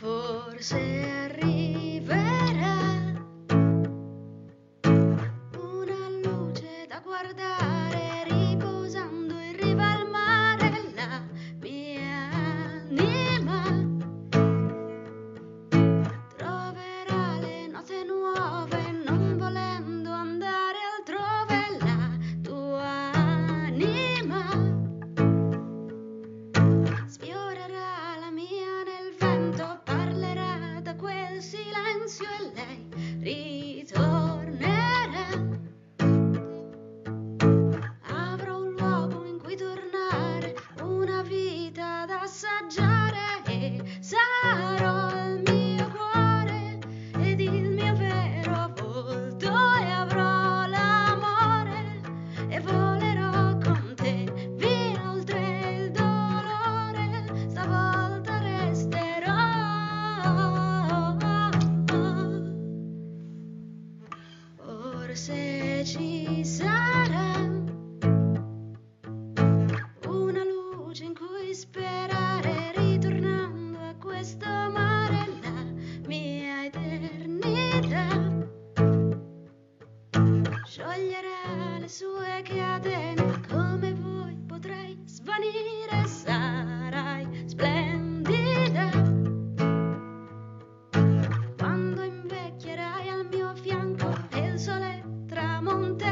Forse scopro se ci sarà una luce in cui sperare ritornando a questo mare la mia eternità. Scioglierà le sue catene tramontana.